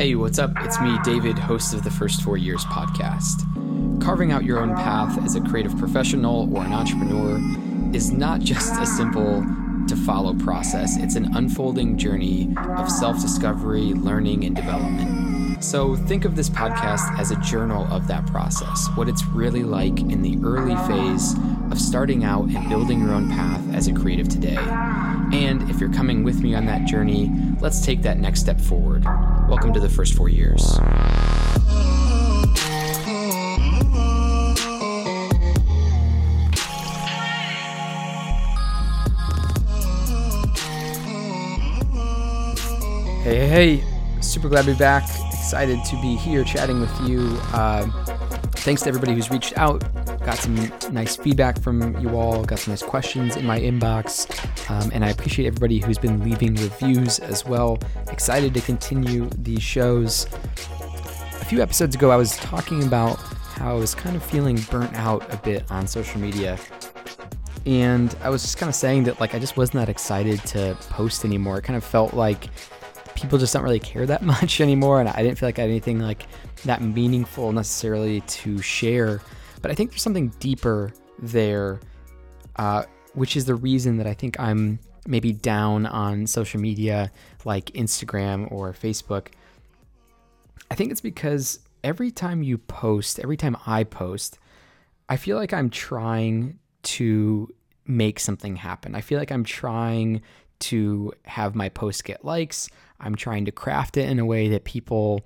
Hey, what's up? It's me, David, host of the First Four Years podcast. Carving out your own path as a creative professional or an entrepreneur is not just a simple to follow process, it's an unfolding journey of self discovery, learning, and development. So think of this podcast as a journal of that process, what it's really like in the early phase of starting out and building your own path as a creative today. And if you're coming with me on that journey, let's take that next step forward. Welcome to the first four years. Hey, hey, hey, super glad to be back. Excited to be here chatting with you. Uh, thanks to everybody who's reached out. Got some nice feedback from you all, got some nice questions in my inbox, um, and I appreciate everybody who's been leaving reviews as well. Excited to continue these shows. A few episodes ago, I was talking about how I was kind of feeling burnt out a bit on social media. And I was just kind of saying that, like, I just wasn't that excited to post anymore. It kind of felt like people just don't really care that much anymore and i didn't feel like i had anything like that meaningful necessarily to share but i think there's something deeper there uh, which is the reason that i think i'm maybe down on social media like instagram or facebook i think it's because every time you post every time i post i feel like i'm trying to make something happen i feel like i'm trying to have my post get likes. I'm trying to craft it in a way that people,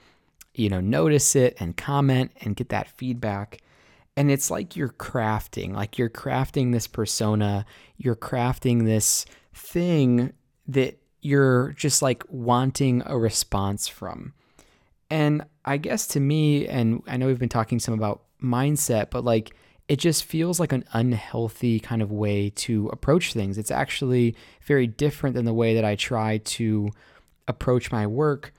you know, notice it and comment and get that feedback. And it's like you're crafting, like you're crafting this persona, you're crafting this thing that you're just like wanting a response from. And I guess to me, and I know we've been talking some about mindset, but like it just feels like an unhealthy kind of way to approach things. It's actually very different than the way that I try to approach my work,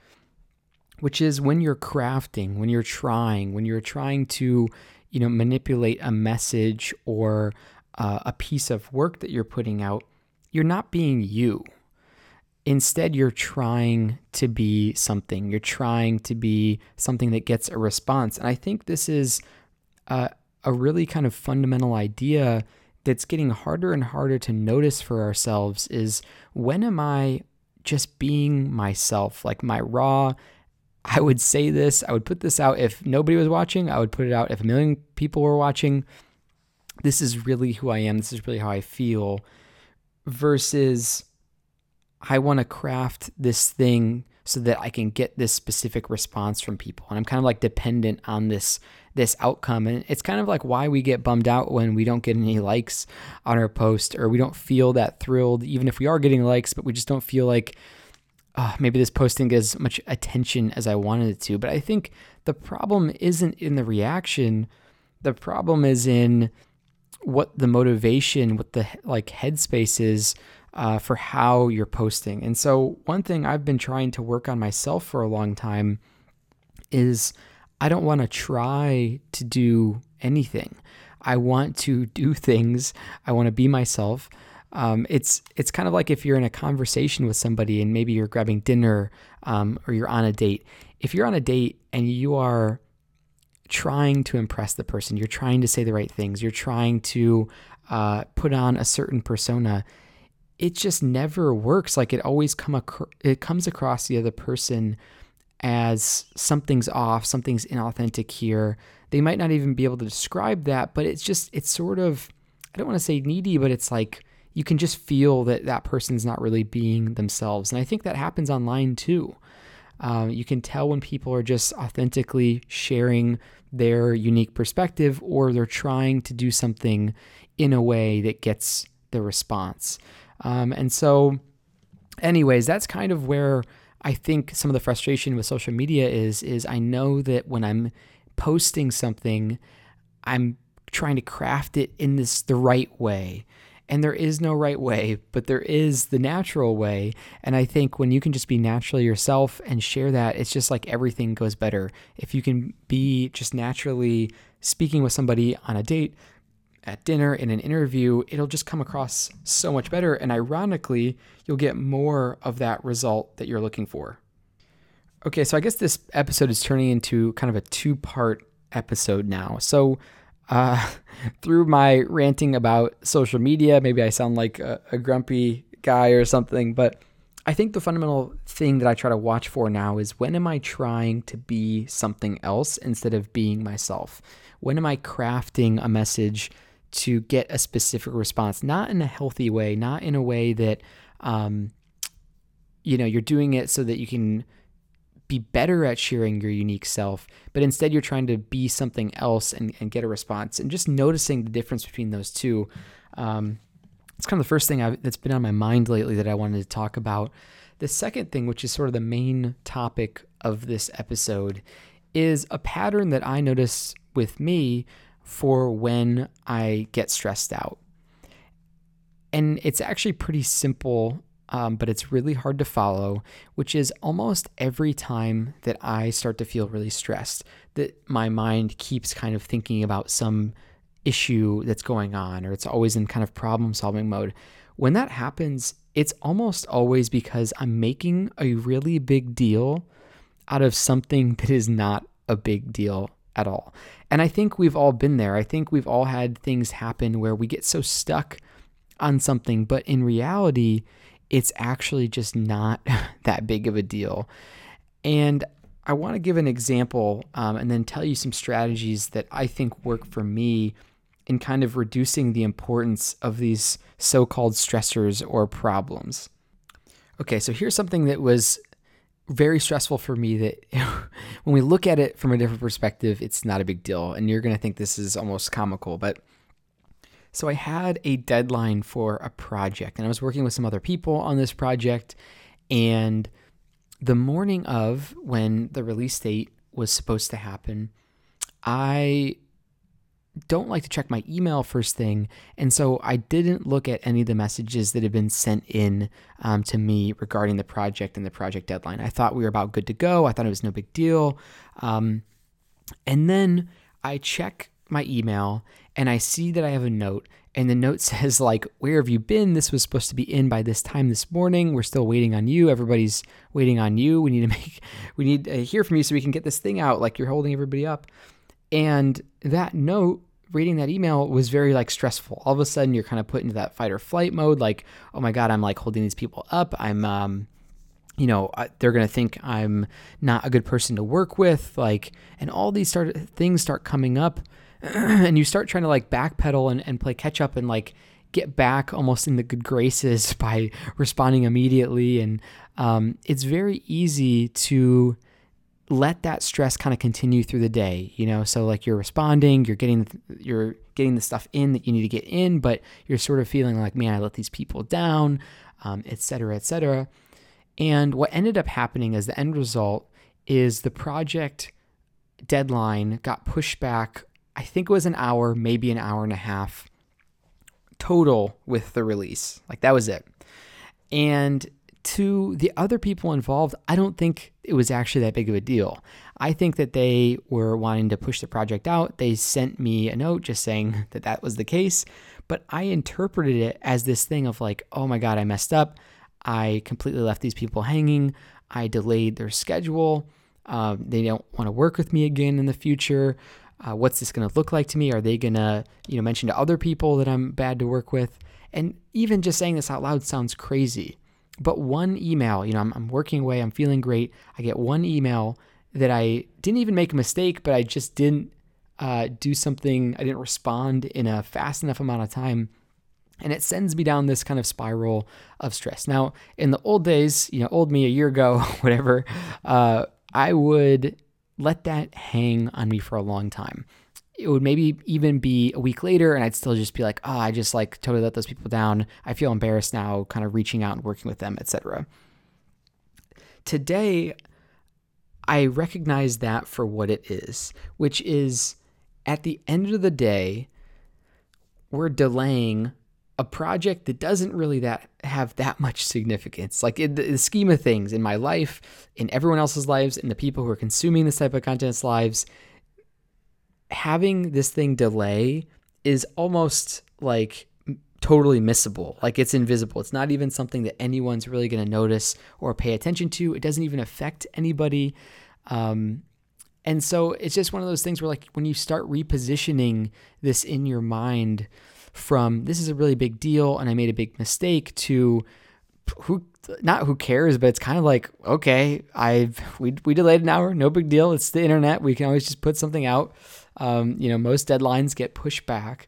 which is when you're crafting, when you're trying, when you're trying to, you know, manipulate a message or uh, a piece of work that you're putting out, you're not being you. Instead, you're trying to be something. You're trying to be something that gets a response. And I think this is uh, a really kind of fundamental idea that's getting harder and harder to notice for ourselves is when am I just being myself, like my raw. I would say this, I would put this out if nobody was watching, I would put it out if a million people were watching. This is really who I am, this is really how I feel, versus I want to craft this thing so that I can get this specific response from people. And I'm kind of like dependent on this this outcome. And it's kind of like why we get bummed out when we don't get any likes on our post or we don't feel that thrilled, even if we are getting likes, but we just don't feel like uh, maybe this posting gets as much attention as I wanted it to. But I think the problem isn't in the reaction. The problem is in what the motivation, what the like headspace is uh, for how you're posting. And so, one thing I've been trying to work on myself for a long time is I don't want to try to do anything. I want to do things. I want to be myself. Um, it's it's kind of like if you're in a conversation with somebody and maybe you're grabbing dinner um, or you're on a date. If you're on a date and you are trying to impress the person, you're trying to say the right things, you're trying to uh, put on a certain persona. It just never works. Like it always come ac- it comes across the other person as something's off, something's inauthentic here. They might not even be able to describe that, but it's just, it's sort of, I don't want to say needy, but it's like you can just feel that that person's not really being themselves. And I think that happens online too. Um, you can tell when people are just authentically sharing their unique perspective or they're trying to do something in a way that gets the response. Um, and so, anyways, that's kind of where I think some of the frustration with social media is is I know that when I'm posting something, I'm trying to craft it in this the right way. And there is no right way, but there is the natural way. And I think when you can just be naturally yourself and share that, it's just like everything goes better. If you can be just naturally speaking with somebody on a date, at dinner, in an interview, it'll just come across so much better. And ironically, you'll get more of that result that you're looking for. Okay, so I guess this episode is turning into kind of a two part episode now. So, uh, through my ranting about social media, maybe I sound like a, a grumpy guy or something, but I think the fundamental thing that I try to watch for now is when am I trying to be something else instead of being myself? When am I crafting a message to get a specific response, not in a healthy way, not in a way that, um, you know, you're doing it so that you can be better at sharing your unique self, but instead you're trying to be something else and, and get a response. And just noticing the difference between those two. Um, it's kind of the first thing I've, that's been on my mind lately that I wanted to talk about. The second thing, which is sort of the main topic of this episode, is a pattern that I notice with me for when I get stressed out. And it's actually pretty simple, um, but it's really hard to follow, which is almost every time that I start to feel really stressed, that my mind keeps kind of thinking about some issue that's going on, or it's always in kind of problem solving mode. When that happens, it's almost always because I'm making a really big deal out of something that is not a big deal at all. And I think we've all been there. I think we've all had things happen where we get so stuck on something, but in reality, it's actually just not that big of a deal. And I want to give an example um, and then tell you some strategies that I think work for me in kind of reducing the importance of these so called stressors or problems. Okay, so here's something that was very stressful for me that when we look at it from a different perspective, it's not a big deal. And you're going to think this is almost comical. But so I had a deadline for a project, and I was working with some other people on this project. And the morning of when the release date was supposed to happen, I don't like to check my email first thing. And so I didn't look at any of the messages that had been sent in um, to me regarding the project and the project deadline. I thought we were about good to go. I thought it was no big deal. Um, and then I check my email and I see that I have a note. And the note says, like, where have you been? This was supposed to be in by this time this morning. We're still waiting on you. Everybody's waiting on you. We need to make, we need to hear from you so we can get this thing out. Like, you're holding everybody up. And that note, reading that email was very like stressful. All of a sudden, you're kind of put into that fight or flight mode. Like, oh my god, I'm like holding these people up. I'm, um, you know, they're gonna think I'm not a good person to work with. Like, and all these start things start coming up, and you start trying to like backpedal and, and play catch up and like get back almost in the good graces by responding immediately. And um, it's very easy to let that stress kind of continue through the day you know so like you're responding you're getting you're getting the stuff in that you need to get in but you're sort of feeling like man i let these people down um, et cetera et cetera and what ended up happening as the end result is the project deadline got pushed back i think it was an hour maybe an hour and a half total with the release like that was it and to the other people involved, I don't think it was actually that big of a deal. I think that they were wanting to push the project out. They sent me a note just saying that that was the case, but I interpreted it as this thing of like, oh my God, I messed up. I completely left these people hanging. I delayed their schedule. Um, they don't want to work with me again in the future. Uh, what's this going to look like to me? Are they going to, you know, mention to other people that I'm bad to work with? And even just saying this out loud sounds crazy. But one email, you know, I'm, I'm working away, I'm feeling great. I get one email that I didn't even make a mistake, but I just didn't uh, do something, I didn't respond in a fast enough amount of time. And it sends me down this kind of spiral of stress. Now, in the old days, you know, old me a year ago, whatever, uh, I would let that hang on me for a long time it would maybe even be a week later and I'd still just be like, oh, I just like totally let those people down. I feel embarrassed now, kind of reaching out and working with them, etc. Today, I recognize that for what it is, which is at the end of the day, we're delaying a project that doesn't really that have that much significance. Like in the scheme of things in my life, in everyone else's lives, in the people who are consuming this type of content's lives, having this thing delay is almost like totally missable. Like it's invisible. It's not even something that anyone's really going to notice or pay attention to. It doesn't even affect anybody. Um, and so it's just one of those things where, like, when you start repositioning this in your mind from this is a really big deal and I made a big mistake to who not who cares, but it's kind of like, okay, I've we we delayed an hour, no big deal. It's the internet. We can always just put something out. Um, you know, most deadlines get pushed back.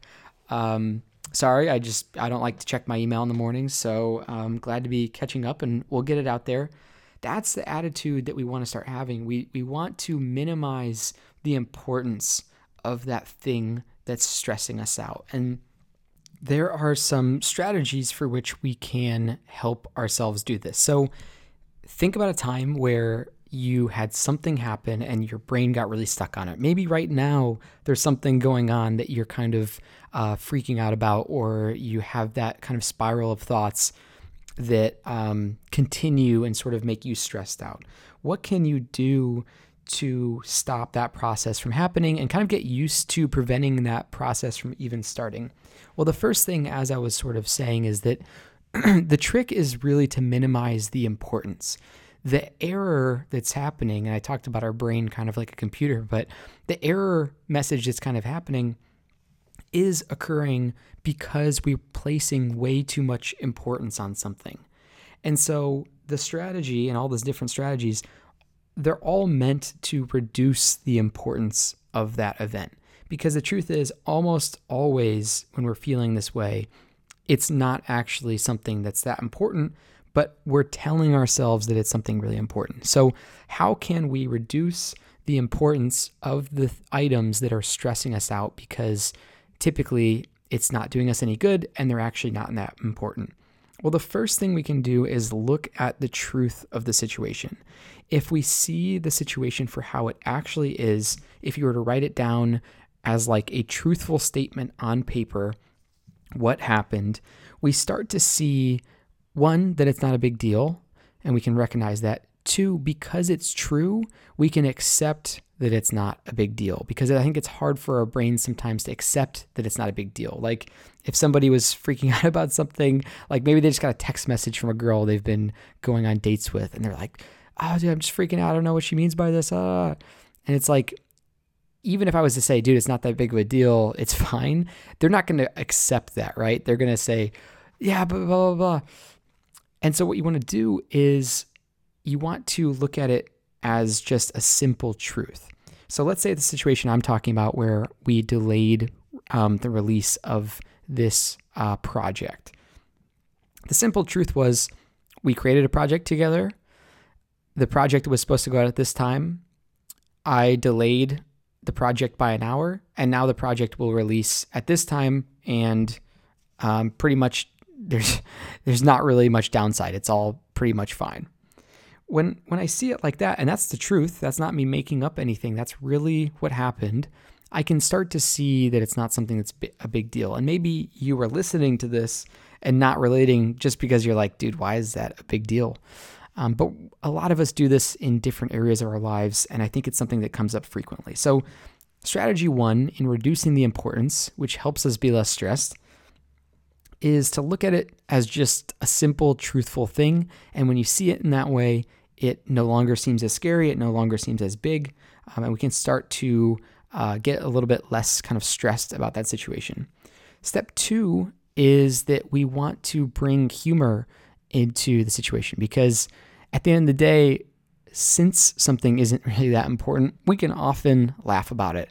Um, sorry, I just I don't like to check my email in the morning, so I'm um, glad to be catching up, and we'll get it out there. That's the attitude that we want to start having. We we want to minimize the importance of that thing that's stressing us out, and there are some strategies for which we can help ourselves do this. So think about a time where you had something happen and your brain got really stuck on it. Maybe right now there's something going on that you're kind of uh, freaking out about, or you have that kind of spiral of thoughts that um, continue and sort of make you stressed out. What can you do to stop that process from happening and kind of get used to preventing that process from even starting? Well, the first thing, as I was sort of saying, is that the trick is really to minimize the importance. The error that's happening, and I talked about our brain kind of like a computer, but the error message that's kind of happening is occurring because we're placing way too much importance on something. And so the strategy and all those different strategies, they're all meant to reduce the importance of that event. Because the truth is, almost always when we're feeling this way, it's not actually something that's that important, but we're telling ourselves that it's something really important. So, how can we reduce the importance of the items that are stressing us out? Because typically it's not doing us any good and they're actually not that important. Well, the first thing we can do is look at the truth of the situation. If we see the situation for how it actually is, if you were to write it down as like a truthful statement on paper what happened, we start to see one, that it's not a big deal, and we can recognize that. Two, because it's true, we can accept that it's not a big deal because I think it's hard for our brains sometimes to accept that it's not a big deal. Like if somebody was freaking out about something, like maybe they just got a text message from a girl they've been going on dates with, and they're like, "Oh, dude, I'm just freaking out. I don't know what she means by this." Uh. And it's like even if I was to say, dude, it's not that big of a deal, it's fine, they're not going to accept that, right? They're going to say, yeah, blah, blah, blah, blah. And so what you want to do is you want to look at it as just a simple truth. So let's say the situation I'm talking about where we delayed um, the release of this uh, project. The simple truth was we created a project together. The project was supposed to go out at this time. I delayed the project by an hour, and now the project will release at this time, and um, pretty much there's there's not really much downside. It's all pretty much fine. When when I see it like that, and that's the truth. That's not me making up anything. That's really what happened. I can start to see that it's not something that's a big deal. And maybe you were listening to this and not relating just because you're like, dude, why is that a big deal? Um, but a lot of us do this in different areas of our lives, and I think it's something that comes up frequently. So, strategy one in reducing the importance, which helps us be less stressed, is to look at it as just a simple, truthful thing. And when you see it in that way, it no longer seems as scary, it no longer seems as big, um, and we can start to uh, get a little bit less kind of stressed about that situation. Step two is that we want to bring humor into the situation because at the end of the day, since something isn't really that important, we can often laugh about it.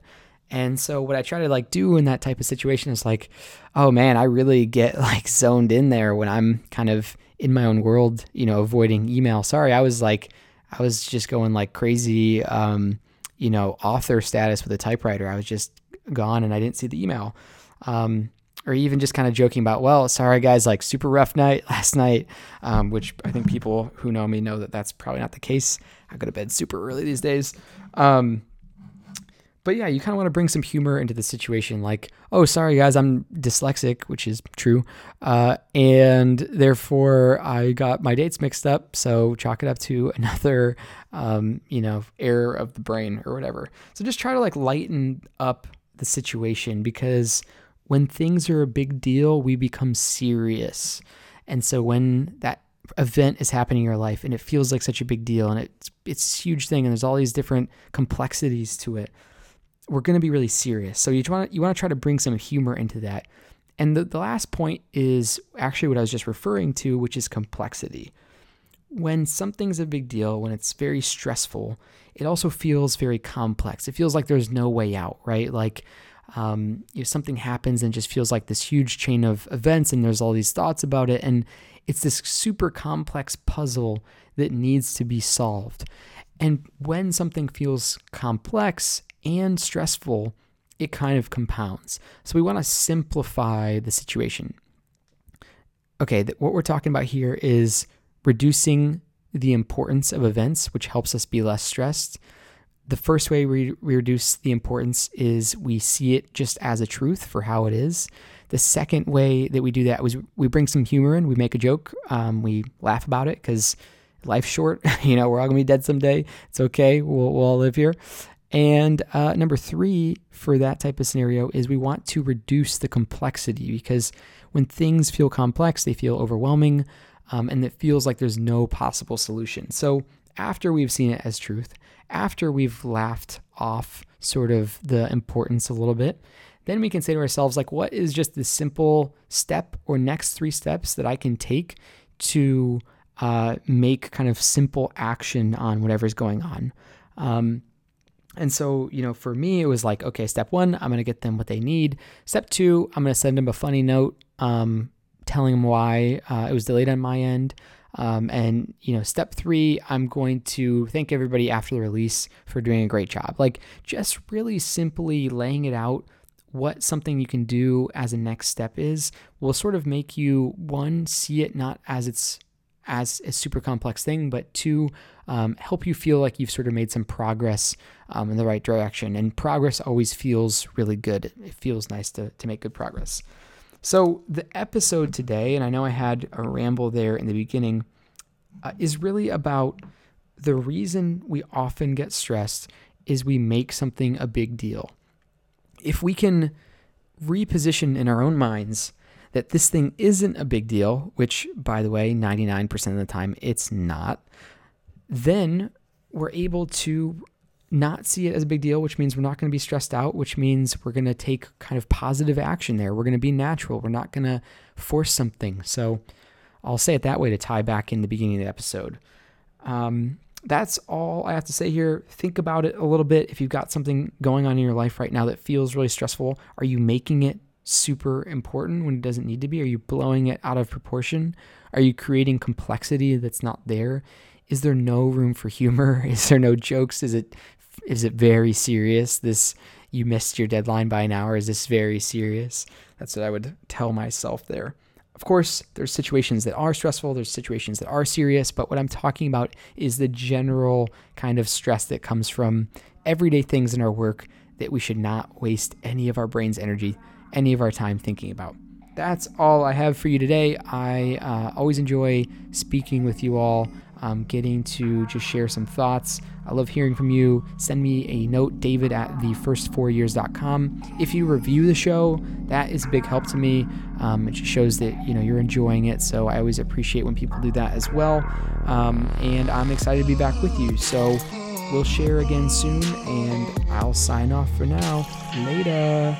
And so what I try to like do in that type of situation is like, oh man, I really get like zoned in there when I'm kind of in my own world, you know, avoiding email. Sorry, I was like I was just going like crazy um, you know, author status with a typewriter. I was just gone and I didn't see the email. Um, or even just kind of joking about, well, sorry guys, like super rough night last night, um, which I think people who know me know that that's probably not the case. I go to bed super early these days. Um, but yeah, you kind of want to bring some humor into the situation, like, oh, sorry guys, I'm dyslexic, which is true, uh, and therefore I got my dates mixed up. So chalk it up to another, um, you know, error of the brain or whatever. So just try to like lighten up the situation because when things are a big deal, we become serious. And so when that event is happening in your life and it feels like such a big deal and it's it's huge thing and there's all these different complexities to it, we're going to be really serious. So you want to, you want to try to bring some humor into that. And the, the last point is actually what I was just referring to, which is complexity. When something's a big deal, when it's very stressful, it also feels very complex. It feels like there's no way out, right? Like um, if something happens and just feels like this huge chain of events and there's all these thoughts about it and it's this super complex puzzle that needs to be solved and when something feels complex and stressful it kind of compounds so we want to simplify the situation okay th- what we're talking about here is reducing the importance of events which helps us be less stressed the first way we, we reduce the importance is we see it just as a truth for how it is. The second way that we do that was we bring some humor in, we make a joke, um, we laugh about it because life's short. you know, we're all gonna be dead someday. It's okay. We'll, we'll all live here. And uh, number three for that type of scenario is we want to reduce the complexity because when things feel complex, they feel overwhelming um, and it feels like there's no possible solution. So after we've seen it as truth, after we've laughed off sort of the importance a little bit, then we can say to ourselves, like, what is just the simple step or next three steps that I can take to uh, make kind of simple action on whatever's going on? Um, and so, you know, for me, it was like, okay, step one, I'm going to get them what they need. Step two, I'm going to send them a funny note um, telling them why uh, it was delayed on my end. Um, and you know, step three, I'm going to thank everybody after the release for doing a great job. Like just really simply laying it out what something you can do as a next step is will sort of make you one see it not as it's as a super complex thing, but two, um, help you feel like you've sort of made some progress um, in the right direction. And progress always feels really good. It feels nice to, to make good progress. So, the episode today, and I know I had a ramble there in the beginning, uh, is really about the reason we often get stressed is we make something a big deal. If we can reposition in our own minds that this thing isn't a big deal, which, by the way, 99% of the time it's not, then we're able to not see it as a big deal, which means we're not going to be stressed out, which means we're going to take kind of positive action there. We're going to be natural. We're not going to force something. So I'll say it that way to tie back in the beginning of the episode. Um, that's all I have to say here. Think about it a little bit. If you've got something going on in your life right now that feels really stressful, are you making it super important when it doesn't need to be? Are you blowing it out of proportion? Are you creating complexity that's not there? Is there no room for humor? Is there no jokes? Is it is it very serious? This you missed your deadline by an hour. Is this very serious? That's what I would tell myself there. Of course, there's situations that are stressful, there's situations that are serious, but what I'm talking about is the general kind of stress that comes from everyday things in our work that we should not waste any of our brain's energy, any of our time thinking about. That's all I have for you today. I uh, always enjoy speaking with you all um, getting to just share some thoughts. I love hearing from you. Send me a note, david at thefirst4years.com. If you review the show, that is a big help to me. Um, it just shows that you know you're enjoying it. So I always appreciate when people do that as well. Um, and I'm excited to be back with you. So we'll share again soon, and I'll sign off for now. Later.